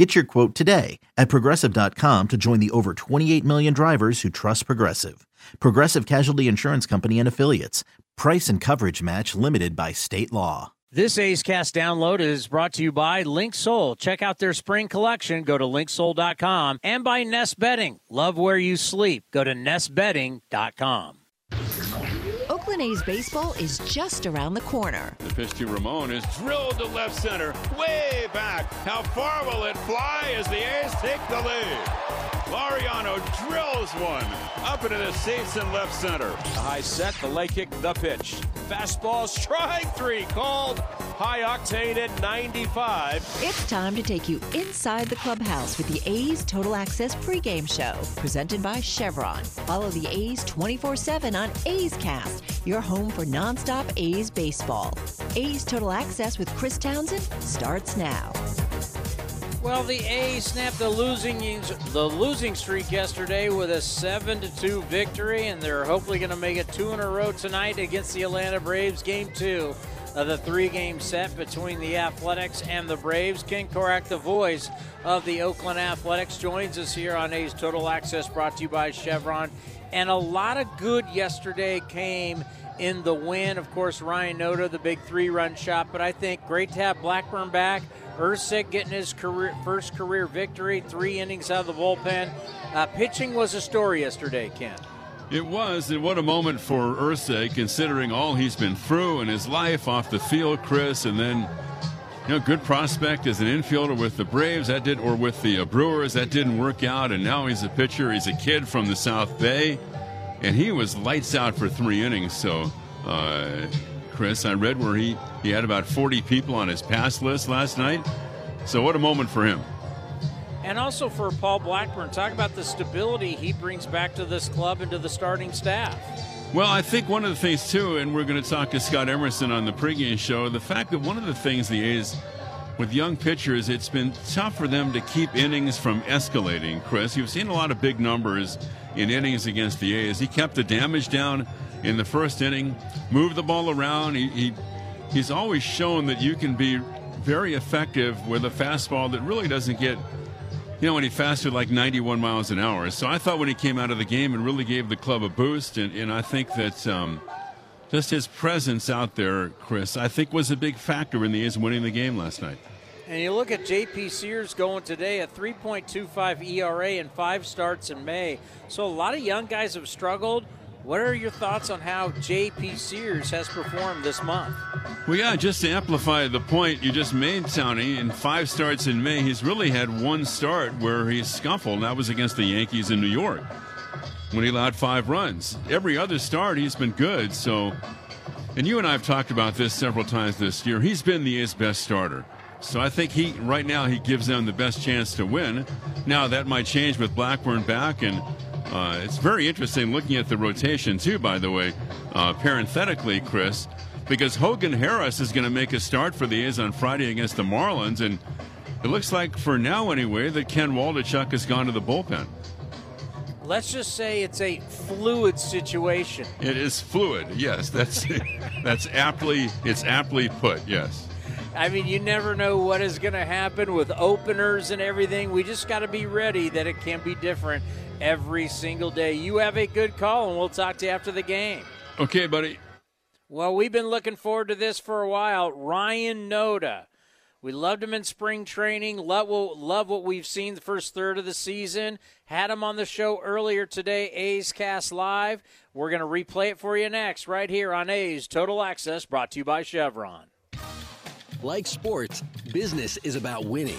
Get your quote today at progressive.com to join the over 28 million drivers who trust Progressive. Progressive Casualty Insurance Company and Affiliates. Price and coverage match limited by state law. This A's Cast download is brought to you by Linksoul. Check out their spring collection. Go to linksoul.com and by Nest Bedding. Love where you sleep. Go to nestbedding.com. Oakland A's baseball is just around the corner. The pitch to Ramon is drilled to left center, way back. How far will it fly as the A's take the lead? Laureano drills one up into the seats in left center. The high set, the leg kick, the pitch. Fastball, strike three, called high octane at 95. It's time to take you inside the clubhouse with the A's Total Access pregame show, presented by Chevron. Follow the A's 24 7 on A's Cast, your home for nonstop A's baseball. A's Total Access with Chris Townsend starts now. Well, the A's snapped the losing the losing streak yesterday with a seven to two victory, and they're hopefully going to make it two in a row tonight against the Atlanta Braves. Game two of the three-game set between the Athletics and the Braves. Ken Korach, the voice of the Oakland Athletics, joins us here on A's Total Access, brought to you by Chevron. And a lot of good yesterday came in the win. Of course, Ryan Noda, the big three-run shot, but I think great to have Blackburn back. Erceg getting his career, first career victory, three innings out of the bullpen. Uh, pitching was a story yesterday, Ken. It was, and what a moment for Erceg, considering all he's been through in his life off the field, Chris, and then you know, good prospect as an infielder with the Braves. That did, or with the uh, Brewers. That didn't work out, and now he's a pitcher. He's a kid from the South Bay, and he was lights out for three innings. So uh, Chris. I read where he, he had about 40 people on his pass list last night. So, what a moment for him. And also for Paul Blackburn, talk about the stability he brings back to this club and to the starting staff. Well, I think one of the things, too, and we're going to talk to Scott Emerson on the pregame show, the fact that one of the things the A's with young pitchers, it's been tough for them to keep innings from escalating, Chris. You've seen a lot of big numbers in innings against the A's. He kept the damage down in the first inning, moved the ball around. He, he he's always shown that you can be very effective with a fastball that really doesn't get you know, when he fasted like 91 miles an hour. So I thought when he came out of the game and really gave the club a boost, and, and I think that um, just his presence out there, Chris, I think was a big factor in the A's winning the game last night. And you look at J.P. Sears going today at 3.25 ERA and five starts in May. So a lot of young guys have struggled. What are your thoughts on how J.P. Sears has performed this month? Well, yeah, just to amplify the point you just made, Tony, in five starts in May, he's really had one start where he scuffled, and that was against the Yankees in New York when he allowed five runs. Every other start, he's been good. So, and you and I have talked about this several times this year. He's been the A's best starter. So I think he right now he gives them the best chance to win. Now that might change with Blackburn back and uh, it's very interesting looking at the rotation, too, by the way, uh, parenthetically, Chris, because Hogan Harris is going to make a start for the A's on Friday against the Marlins. And it looks like, for now anyway, that Ken Waldichuk has gone to the bullpen. Let's just say it's a fluid situation. It is fluid, yes. That's that's aptly it's aptly put, yes. I mean, you never know what is going to happen with openers and everything. We just got to be ready that it can be different every single day. You have a good call, and we'll talk to you after the game. Okay, buddy. Well, we've been looking forward to this for a while. Ryan Noda. We loved him in spring training. Love what, love what we've seen the first third of the season. Had him on the show earlier today, A's Cast Live. We're going to replay it for you next, right here on A's Total Access, brought to you by Chevron. Like sports, business is about winning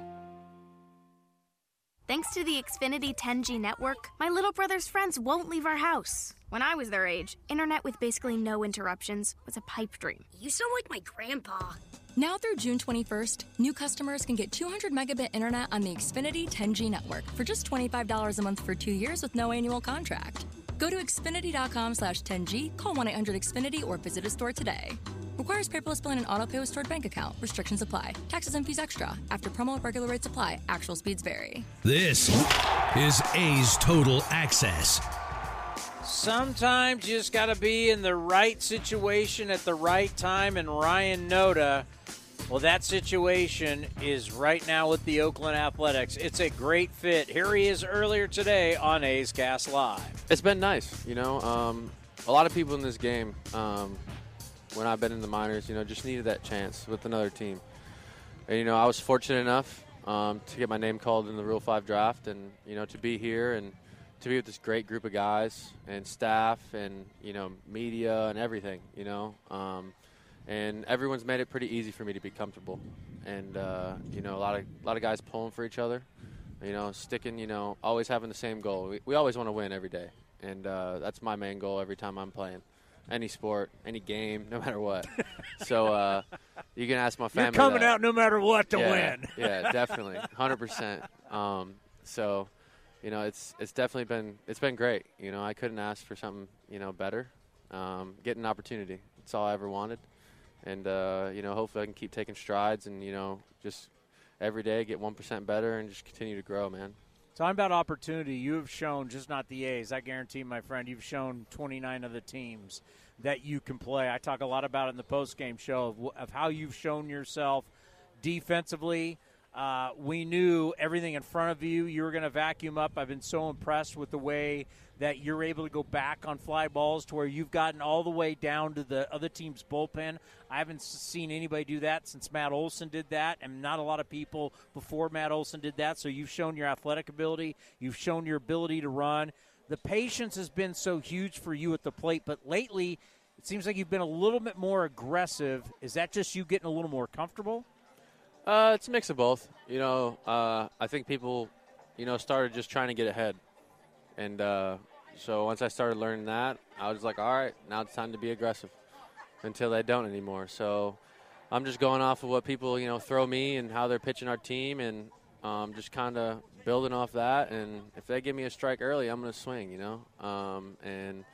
Thanks to the Xfinity 10G network, my little brother's friends won't leave our house. When I was their age, internet with basically no interruptions was a pipe dream. You sound like my grandpa. Now through June 21st, new customers can get 200 megabit internet on the Xfinity 10G network for just $25 a month for two years with no annual contract. Go to Xfinity.com slash 10G, call 1 800 Xfinity, or visit a store today. Requires paperless billing and auto pay with stored bank account. Restrictions apply. Taxes and fees extra. After promo, regular rates apply. Actual speeds vary. This is A's Total Access. Sometimes you just got to be in the right situation at the right time, and Ryan Noda, well, that situation is right now with the Oakland Athletics. It's a great fit. Here he is earlier today on A's Cast Live. It's been nice, you know. Um, a lot of people in this game, um, when I've been in the minors, you know, just needed that chance with another team. And, you know, I was fortunate enough um, to get my name called in the Rule 5 draft and, you know, to be here and to be with this great group of guys and staff and, you know, media and everything, you know. Um, and everyone's made it pretty easy for me to be comfortable. And, uh, you know, a lot of, a lot of guys pulling for each other, you know, sticking, you know, always having the same goal. We, we always want to win every day. And uh, that's my main goal every time I'm playing any sport, any game, no matter what. so uh, you can ask my family. You're coming that. out no matter what to yeah, win. yeah, definitely, hundred percent. Um, so, you know, it's it's definitely been it's been great. You know, I couldn't ask for something you know better. Um, get an opportunity. It's all I ever wanted. And uh, you know, hopefully I can keep taking strides and you know just every day get one percent better and just continue to grow, man. Talking about opportunity, you have shown just not the A's. I guarantee, my friend, you've shown 29 of the teams that you can play. I talk a lot about it in the post game show of, of, how you've shown yourself defensively. Uh, we knew everything in front of you. You were going to vacuum up. I've been so impressed with the way that you're able to go back on fly balls to where you've gotten all the way down to the other team's bullpen. I haven't seen anybody do that since Matt Olson did that, and not a lot of people before Matt Olson did that. So you've shown your athletic ability, you've shown your ability to run. The patience has been so huge for you at the plate, but lately it seems like you've been a little bit more aggressive. Is that just you getting a little more comfortable? Uh, it's a mix of both. You know, uh, I think people, you know, started just trying to get ahead, and uh, so once I started learning that, I was like, all right, now it's time to be aggressive. Until they don't anymore. So I'm just going off of what people, you know, throw me and how they're pitching our team, and um, just kind of building off that. And if they give me a strike early, I'm going to swing, you know. Um, and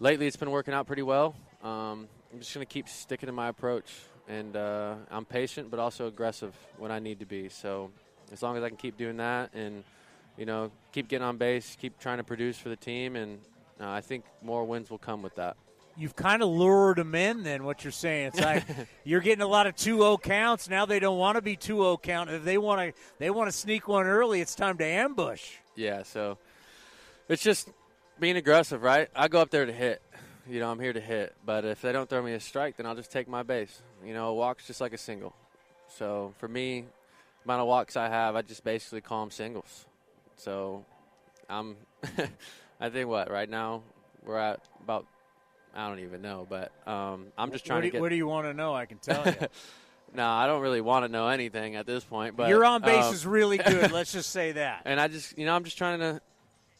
lately, it's been working out pretty well. Um, I'm just going to keep sticking to my approach, and uh, I'm patient but also aggressive when I need to be. So as long as I can keep doing that and you know, keep getting on base, keep trying to produce for the team, and uh, I think more wins will come with that. You've kind of lured them in, then. What you're saying, it's like you're getting a lot of 2-0 counts. Now they don't want to be 2-0 count. If they want to, they want to sneak one early. It's time to ambush. Yeah, so it's just being aggressive, right? I go up there to hit. You know, I'm here to hit. But if they don't throw me a strike, then I'll just take my base. You know, a walk's just like a single. So for me, amount of walks I have, I just basically call them singles. So I'm, I think what right now we're at about I don't even know, but um, I'm just trying do, to get. What do you want to know? I can tell you. no, I don't really want to know anything at this point. But your on base um, is really good. let's just say that. And I just, you know, I'm just trying to,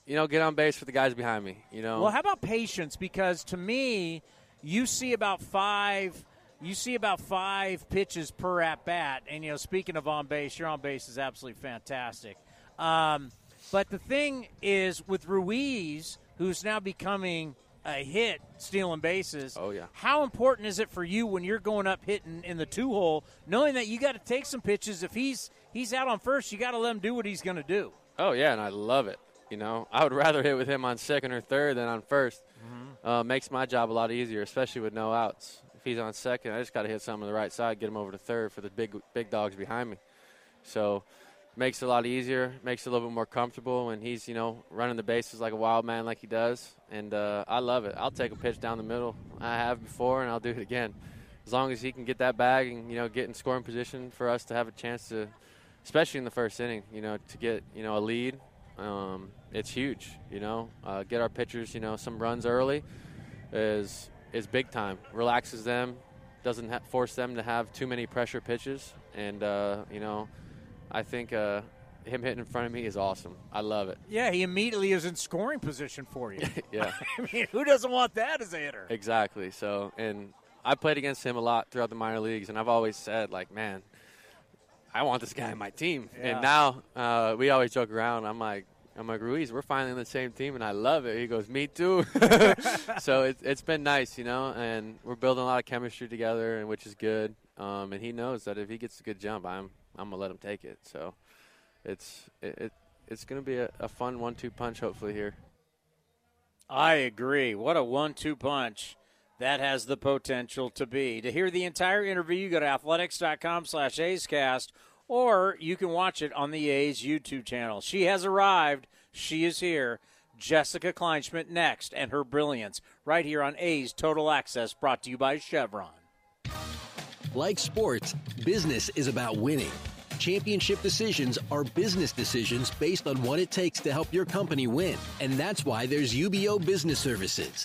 you know, get on base for the guys behind me. You know. Well, how about patience? Because to me, you see about five. You see about five pitches per at bat, and you know, speaking of on base, your on base is absolutely fantastic. Um, but the thing is, with Ruiz, who's now becoming a hit stealing bases. Oh yeah. How important is it for you when you're going up hitting in the two hole, knowing that you got to take some pitches? If he's he's out on first, you got to let him do what he's going to do. Oh yeah, and I love it. You know, I would rather hit with him on second or third than on 1st mm-hmm. uh, makes my job a lot easier, especially with no outs. if he's on second, I just got to hit something on the right side, get him over to third for the big big dogs behind me. So makes it a lot easier, makes it a little bit more comfortable when he's you know running the bases like a wild man like he does, and uh, I love it. I'll take a pitch down the middle. I have before, and I'll do it again. As long as he can get that bag and you know get in scoring position for us to have a chance to, especially in the first inning, you know, to get you know a lead, um, it's huge. You know, uh, get our pitchers you know some runs early is is big time. Relaxes them, doesn't ha- force them to have too many pressure pitches, and uh, you know, I think uh, him hitting in front of me is awesome. I love it. Yeah, he immediately is in scoring position for you. yeah, I mean, who doesn't want that as a hitter? exactly. So, and I played against him a lot throughout the minor leagues, and I've always said like, man, I want this guy on my team. Yeah. And now uh, we always joke around. I'm like. I'm like Ruiz. We're finally on the same team, and I love it. He goes, "Me too." so it's it's been nice, you know, and we're building a lot of chemistry together, and which is good. Um, and he knows that if he gets a good jump, I'm I'm gonna let him take it. So it's it, it it's gonna be a, a fun one-two punch, hopefully here. I agree. What a one-two punch that has the potential to be. To hear the entire interview, you go to athletics.com slash A'scast, or you can watch it on the A's YouTube channel. She has arrived. She is here. Jessica Kleinschmidt next, and her brilliance right here on A's Total Access, brought to you by Chevron. Like sports, business is about winning. Championship decisions are business decisions based on what it takes to help your company win. And that's why there's UBEO Business Services,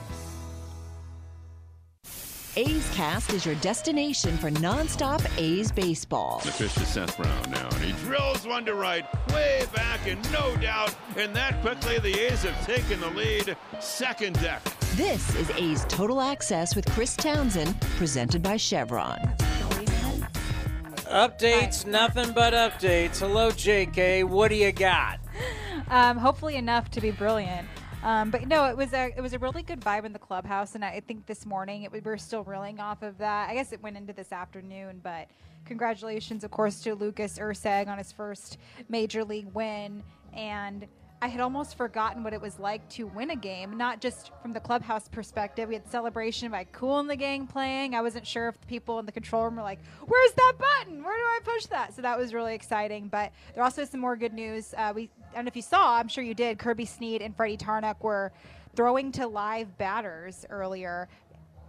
A's Cast is your destination for nonstop A's baseball. The pitch to Seth Brown now, and he drills one to right, way back, and no doubt. And that quickly, the A's have taken the lead. Second deck. This is A's Total Access with Chris Townsend, presented by Chevron. Updates, nothing but updates. Hello, JK. What do you got? Um, hopefully enough to be brilliant. Um, but no, it was a it was a really good vibe in the clubhouse, and I think this morning it, we were still reeling off of that. I guess it went into this afternoon, but congratulations, of course, to Lucas Erceg on his first major league win, and I had almost forgotten what it was like to win a game, not just from the clubhouse perspective. We had celebration by Cool and the Gang playing. I wasn't sure if the people in the control room were like, "Where's that button? Where do I push that?" So that was really exciting. But there also some more good news. Uh, we I don't know if you saw. I'm sure you did. Kirby Snead and Freddy Tarnok were throwing to live batters earlier.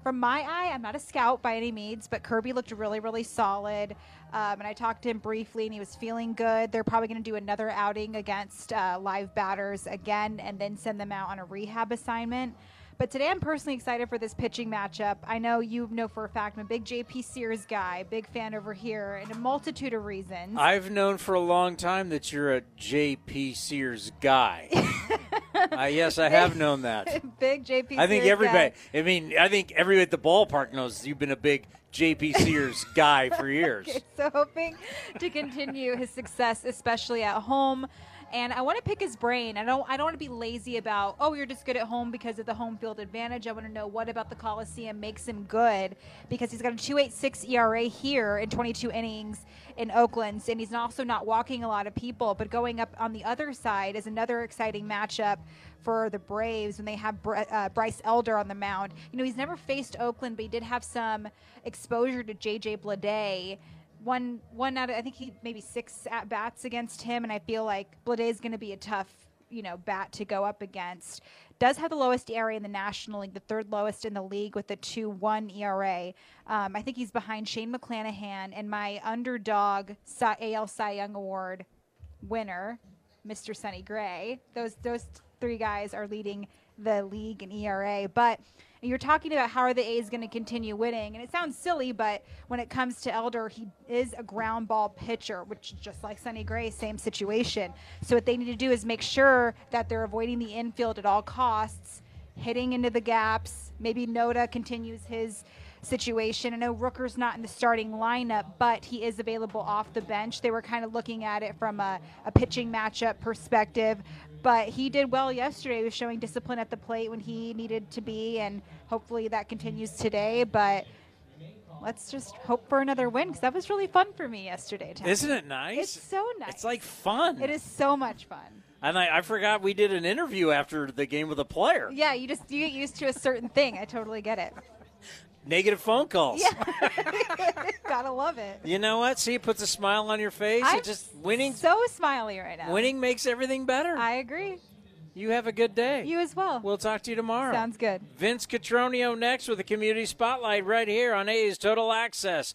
From my eye, I'm not a scout by any means, but Kirby looked really, really solid. Um, and I talked to him briefly, and he was feeling good. They're probably going to do another outing against uh, live batters again, and then send them out on a rehab assignment. But today, I'm personally excited for this pitching matchup. I know you know for a fact I'm a big JP Sears guy, big fan over here, and a multitude of reasons. I've known for a long time that you're a JP Sears guy. uh, yes, I have known that. big JP. I think Sears everybody. guy. I mean, I think everybody at the ballpark knows you've been a big JP Sears guy for years. Okay, so hoping to continue his success, especially at home. And I want to pick his brain. I don't. I don't want to be lazy about. Oh, you're just good at home because of the home field advantage. I want to know what about the Coliseum makes him good because he's got a 2.86 ERA here in 22 innings in Oakland, and he's also not walking a lot of people. But going up on the other side is another exciting matchup for the Braves when they have uh, Bryce Elder on the mound. You know, he's never faced Oakland, but he did have some exposure to JJ Bleday one one out of I think he maybe six at bats against him, and I feel like Bleday is going to be a tough you know bat to go up against. Does have the lowest ERA in the National League, the third lowest in the league with a two one ERA. Um, I think he's behind Shane McClanahan and my underdog AL Cy Young Award winner, Mr. Sonny Gray. Those those three guys are leading the league in ERA, but and you're talking about how are the A's going to continue winning. And it sounds silly, but when it comes to Elder, he is a ground ball pitcher, which just like Sonny Gray, same situation. So what they need to do is make sure that they're avoiding the infield at all costs, hitting into the gaps. Maybe Noda continues his situation. I know Rooker's not in the starting lineup, but he is available off the bench. They were kind of looking at it from a, a pitching matchup perspective. But he did well yesterday. He was showing discipline at the plate when he needed to be, and hopefully that continues today. But let's just hope for another win because that was really fun for me yesterday. Isn't it nice? It's so nice. It's like fun. It is so much fun. And I, I, forgot we did an interview after the game with a player. Yeah, you just you get used to a certain thing. I totally get it. Negative phone calls. Yeah. Gotta love it. You know what? See, it puts a smile on your face. I'm it just winning. So smiley right now. Winning makes everything better. I agree. You have a good day. You as well. We'll talk to you tomorrow. Sounds good. Vince Cotroneo next with a community spotlight right here on A's Total Access,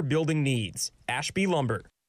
building needs. Ashby Lumber.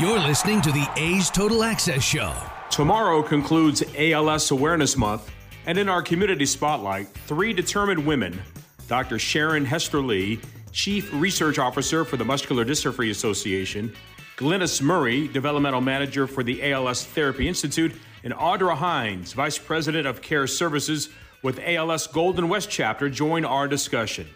You're listening to the A's Total Access Show. Tomorrow concludes ALS Awareness Month, and in our community spotlight, three determined women Dr. Sharon Hesterlee, Chief Research Officer for the Muscular Dystrophy Association, Glynis Murray, Developmental Manager for the ALS Therapy Institute, and Audra Hines, Vice President of Care Services with ALS Golden West Chapter, join our discussion.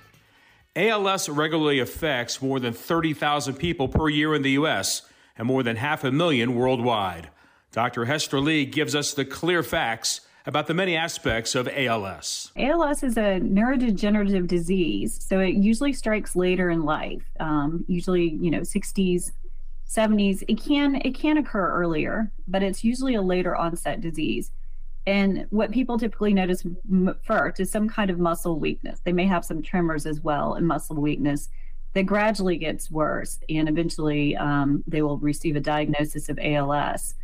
ALS regularly affects more than 30,000 people per year in the U.S and more than half a million worldwide. Dr. Hesterlee gives us the clear facts about the many aspects of ALS. ALS is a neurodegenerative disease, so it usually strikes later in life, um, usually you know 60s, 70s. It can it can occur earlier, but it's usually a later onset disease. And what people typically notice first is some kind of muscle weakness. They may have some tremors as well and muscle weakness that gradually gets worse and eventually um, they will receive a diagnosis of ALS.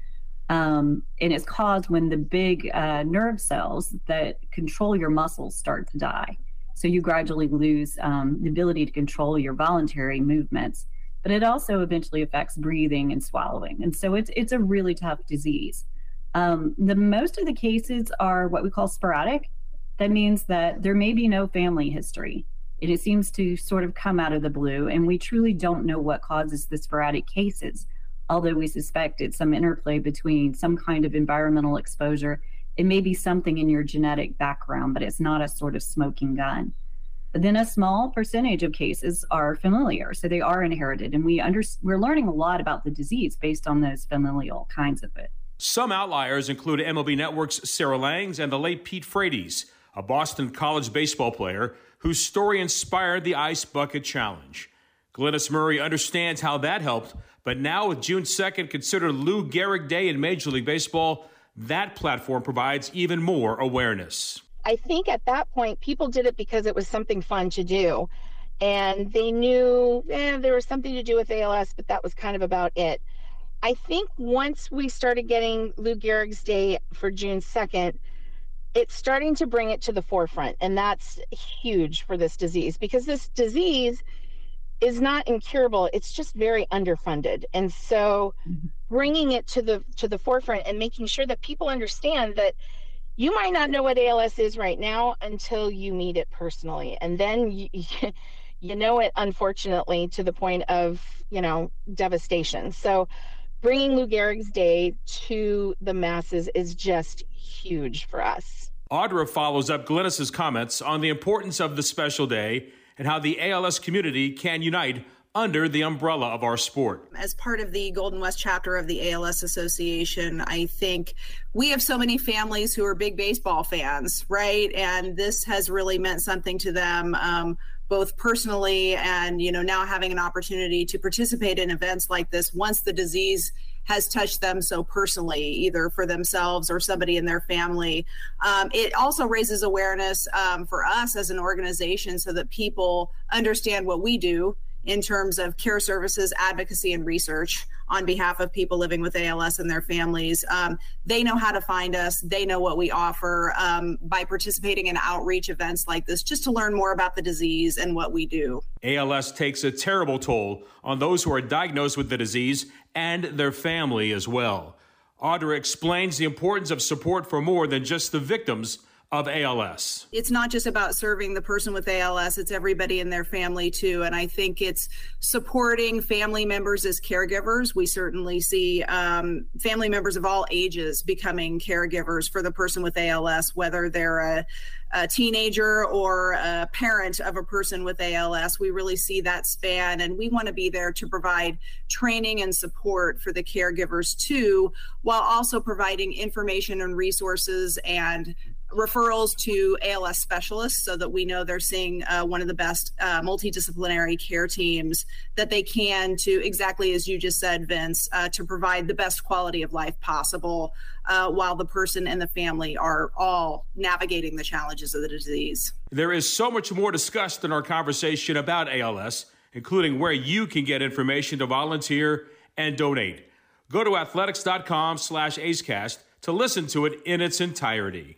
Um, and it's caused when the big uh, nerve cells that control your muscles start to die. So you gradually lose um, the ability to control your voluntary movements. But it also eventually affects breathing and swallowing. And so it's, it's a really tough disease. Um, the most of the cases are what we call sporadic. That means that there may be no family history and it seems to sort of come out of the blue. And we truly don't know what causes the sporadic cases, although we suspect it's some interplay between some kind of environmental exposure. It may be something in your genetic background, but it's not a sort of smoking gun. But then a small percentage of cases are familial, so they are inherited, and we under, we're learning a lot about the disease based on those familial kinds of it. Some outliers include MLB Network's Sarah Langs and the late Pete Frates, a Boston College baseball player whose story inspired the Ice Bucket Challenge. Glynis Murray understands how that helped, But now, with June 2nd considered Lou Gehrig Day in Major League Baseball, that platform provides even more awareness. I think at that point, people did it because it was something fun to do. And they knew eh, there was something to do with ALS, but that was kind of about it. I think once we started getting Lou Gehrig's Day for June 2nd, it's starting to bring it to the forefront. And that's huge for this disease because this disease is not incurable it's just very underfunded. And so mm-hmm. bringing it to the to the forefront and making sure that people understand that you might not know what ALS is right now until you meet it personally. And then you, you know it unfortunately to the point of you know devastation. So bringing Lou Gehrig's Day to the masses is just huge for us. Audra follows up Glynis's comments on the importance of the special day and how the ALS community can unite under the umbrella of our sport. As part of the Golden West chapter of the ALS Association, I think we have so many families who are big baseball fans, right? And this has really meant something to them. Um, both personally and you know now having an opportunity to participate in events like this once the disease has touched them so personally, either for themselves or somebody in their family. Um, it also raises awareness um, for us as an organization so that people understand what we do in terms of care services, advocacy, and research on behalf of people living with ALS and their families. Um, they know how to find us, they know what we offer um, by participating in outreach events like this just to learn more about the disease and what we do. ALS takes a terrible toll on those who are diagnosed with the disease and their family as well. Audra explains the importance of support for more than just the victims of ALS. It's not just about serving the person with ALS, it's everybody in their family too. And I think it's supporting family members as caregivers. We certainly see um, family members of all ages becoming caregivers for the person with ALS, whether they're a a teenager or a parent of a person with ALS. We really see that span, and we want to be there to provide training and support for the caregivers too, while also providing information and resources and referrals to ALS specialists so that we know they're seeing uh, one of the best uh, multidisciplinary care teams that they can to exactly as you just said, Vince, uh, to provide the best quality of life possible uh, while the person and the family are all navigating the challenges of the disease. There is so much more discussed in our conversation about ALS, including where you can get information to volunteer and donate. Go to athletics.com slash A's Cast to listen to it in its entirety.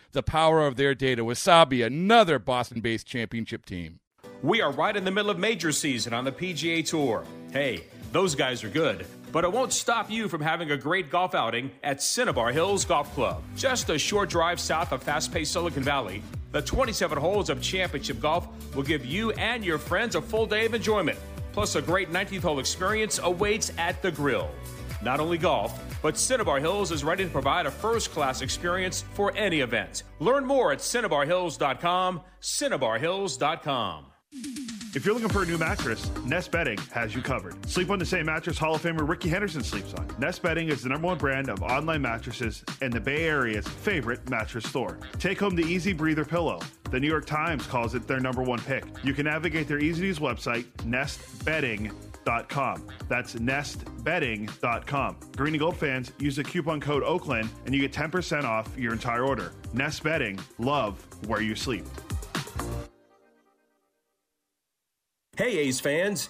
the power of their data. Wasabi, another Boston based championship team. We are right in the middle of major season on the PGA Tour. Hey, those guys are good. But it won't stop you from having a great golf outing at Cinnabar Hills Golf Club. Just a short drive south of fast paced Silicon Valley, the 27 holes of championship golf will give you and your friends a full day of enjoyment. Plus, a great 19th hole experience awaits at the grill. Not only golf, but Cinnabar Hills is ready to provide a first class experience for any event. Learn more at cinnabarhills.com, cinnabarhills.com. If you're looking for a new mattress, Nest Bedding has you covered. Sleep on the same mattress Hall of Famer Rickey Henderson sleeps on. Nest Bedding is the number one brand of online mattresses and the Bay Area's favorite mattress store. Take home the Easy Breather pillow. The New York Times calls it their number one pick. You can navigate their easy to use website, nestbedding.com. That's nestbedding.com. Green and Gold fans use the coupon code Oakland and you get 10% off your entire order. Nest Bedding, love where you sleep. Hey, A's fans.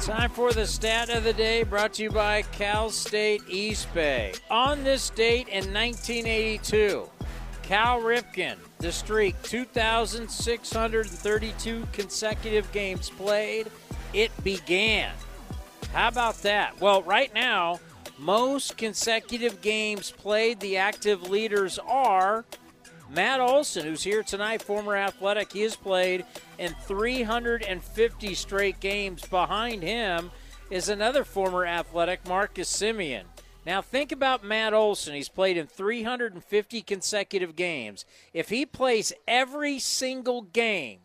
Time for the stat of the day brought to you by Cal State East Bay. On this date in 1982, Cal Ripken, the streak, 2,632 consecutive games played. It began. How about that? Well, right now, most consecutive games played, the active leaders are Matt Olson, who's here tonight, former athletic. He has played in 350 straight games. Behind him is another former athletic, Marcus Semien. Now, think about Matt Olson. He's played in 350 consecutive games. If he plays every single game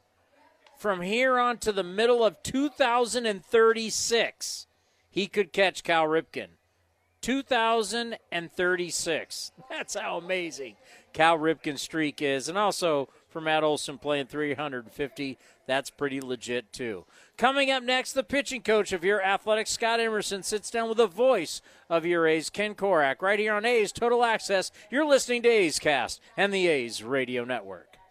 from here on to the middle of 2036, he could catch Cal Ripken. 2036. That's how amazing Cal Ripken streak is. And also for Matt Olson playing 350, that's pretty legit too. Coming up next, the pitching coach of your Athletics, Scott Emerson, sits down with the voice of your A's, Ken Korach, right here on A's Total Access. You're listening to A's Cast and the A's Radio Network.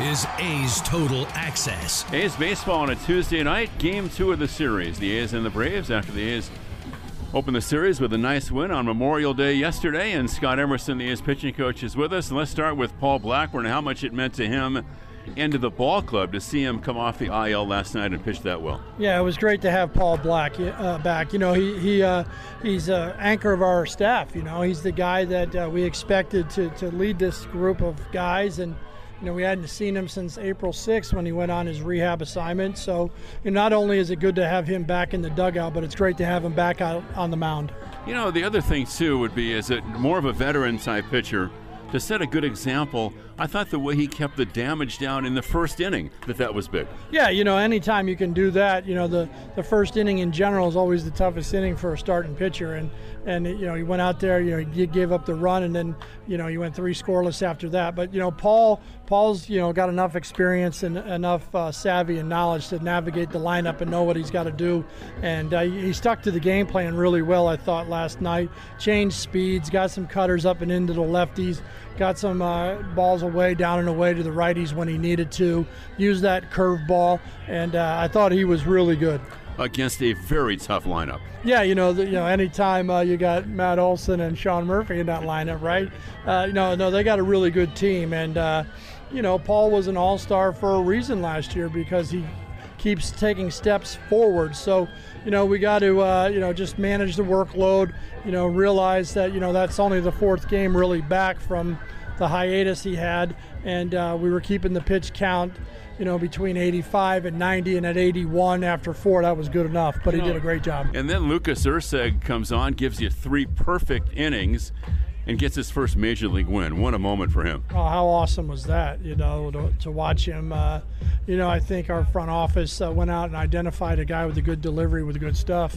is A's Total Access. A's baseball on a Tuesday night, game two of the series. The A's and the Braves after the A's opened the series with a nice win on Memorial Day yesterday. And Scott Emerson, the A's pitching coach, is with us. And let's start with Paul Blackburn, how much it meant to him and to the ball club to see him come off the IL last night and pitch that well. Yeah, it was great to have Paul Black uh, back. You know, he he uh, he's an anchor of our staff. You know, he's the guy that uh, we expected to to lead this group of guys and. You know, we hadn't seen him since April 6th when he went on his rehab assignment. So, you know, not only is it good to have him back in the dugout, but it's great to have him back out on the mound. You know, the other thing, too, would be is it more of a veteran type pitcher to set a good example. I thought the way he kept the damage down in the first inning that that was big. Yeah, you know, anytime you can do that, you know, the the first inning in general is always the toughest inning for a starting pitcher, and and you know he went out there, you know, he gave up the run, and then you know he went three scoreless after that. But you know, Paul Paul's you know got enough experience and enough uh, savvy and knowledge to navigate the lineup and know what he's got to do, and uh, he stuck to the game plan really well. I thought last night, changed speeds, got some cutters up and into the lefties got some uh, balls away, down and away to the righties when he needed to, used that curve ball, and uh, I thought he was really good. against a very tough lineup. Yeah, you know, the, you know, anytime uh, you got Matt Olson and Sean Murphy in that lineup, right? Uh, you know, no, they got a really good team, and uh, you know, Paul was an All-Star for a reason last year because he keeps taking steps forward. So, you know, we got to, uh, you know, just manage the workload. You know, realize that you know that's only the fourth game really back from the hiatus he had, and uh, we were keeping the pitch count you know, between 85 and 90, and at 81 after four, that was good enough. But he did a great job. And then Lucas Erceg comes on, gives you three perfect innings, and gets his first major league win. What a moment for him! Oh, how awesome was that? You know, to, to watch him. Uh, you know, I think our front office uh, went out and identified a guy with a good delivery, with good stuff,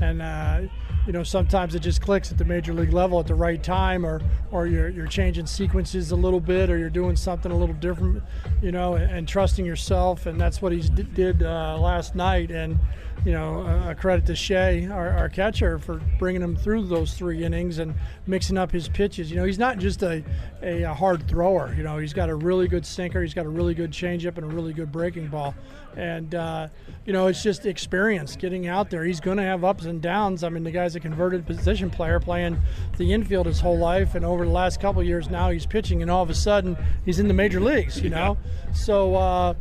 and. Uh, you know, sometimes it just clicks at the major league level at the right time, or or you're you're changing sequences a little bit, or you're doing something a little different, you know, and, and trusting yourself, and that's what he did uh, last night. And you know, a credit to Shea, our, our, catcher, for bringing him through those three innings and mixing up his pitches. You know, he's not just a, a, a hard thrower. You know, he's got a really good sinker, he's got a really good changeup, and a really good breaking ball. And, uh, you know, it's just experience getting out there. He's going to have ups and downs. I mean, the guy's a converted position player playing the infield his whole life. And over the last couple years now, he's pitching, and all of a sudden, he's in the major leagues, you know? So, uh,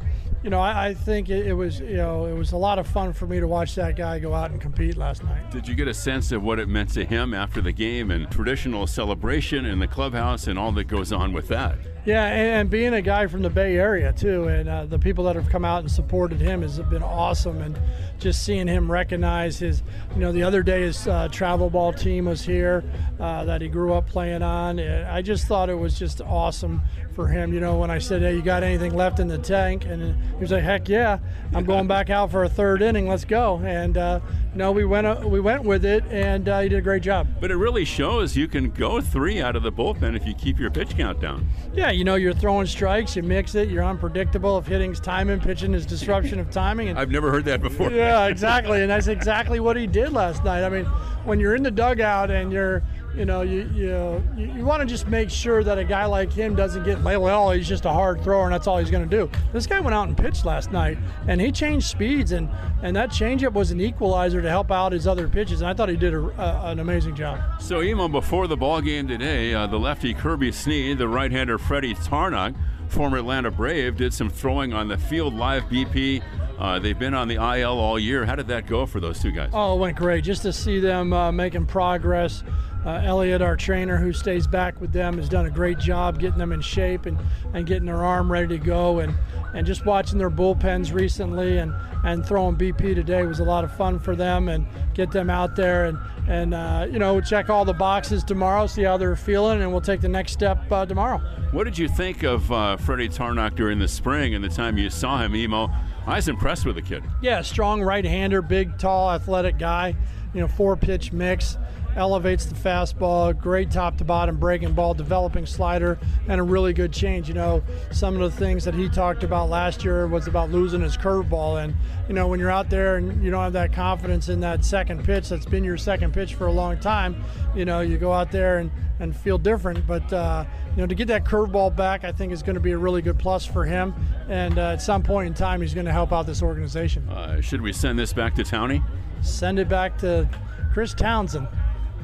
you know, I, I think it, it, was, you know, it was a lot of fun for me to watch that guy go out and compete last night. Did you get a sense of what it meant to him after the game and traditional celebration in the clubhouse and all that goes on with that? Yeah, and, being a guy from the Bay Area too, and uh, the people that have come out and supported him has been awesome. And just seeing him recognize his, you know, the other day his uh, travel ball team was here uh, that he grew up playing on. I just thought it was just awesome for him. You know, when I said, "Hey, you got anything left in the tank?" and he was like, "Heck yeah, I'm going back out for a third inning. Let's go." And uh, no, we went uh, we went with it, and uh, he did a great job. But it really shows you can go three out of the bullpen if you keep your pitch count down. Yeah, you know, you're throwing strikes, you mix it, you're unpredictable. If hitting's timing, pitching is disruption of timing. And, I've never heard that before. Yeah, exactly, and that's exactly what he did last night. I mean, when you're in the dugout and you're you know, you you you want to just make sure that a guy like him doesn't get well. He's just a hard thrower, and that's all he's going to do. This guy went out and pitched last night, and he changed speeds, and and that changeup was an equalizer to help out his other pitches, and I thought he did a, a, an amazing job. So, Emo, before the ball game today, uh, the lefty Kirby Snead, the right-hander Freddy Tarnok, former Atlanta Brave, did some throwing on the field live BP. Uh, they've been on the IL all year. How did that go for those two guys? Oh, it went great. Just to see them uh, making progress. Uh, Elliot, our trainer who stays back with them, has done a great job getting them in shape and, and getting their arm ready to go. And, and just watching their bullpens recently and, and throwing BP today was a lot of fun for them and get them out there and, and uh, you know, check all the boxes tomorrow, see how they're feeling, and we'll take the next step uh, tomorrow. What did you think of uh, Freddy Tarnok during the spring and the time you saw him, Emo? I was impressed with the kid. Yeah, strong right hander, big, tall, athletic guy, you know, four pitch mix elevates the fastball, great top to bottom breaking ball, developing slider, and a really good change. You know, some of the things that he talked about last year was about losing his curveball. And, you know, when you're out there and you don't have that confidence in that second pitch that's been your second pitch for a long time, you know, you go out there and, and feel different. But, uh, you know, to get that curveball back, I think is going to be a really good plus for him. And uh, at some point in time, he's going to help out this organization. Uh, should we send this back to Townie? Send it back to Chris Townsend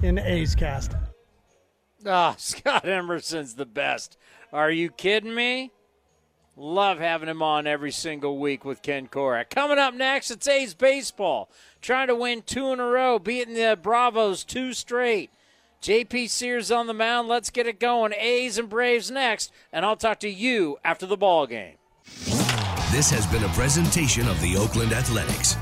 in A's cast. Ah, oh, Scott Emerson's the best. Are you kidding me? Love having him on every single week with Ken Korach. Coming up next, it's A's baseball. Trying to win two in a row, beating the Bravos two straight. JP Sears on the mound. Let's get it going. A's and Braves next, and I'll talk to you after the ball game. This has been a presentation of the Oakland Athletics.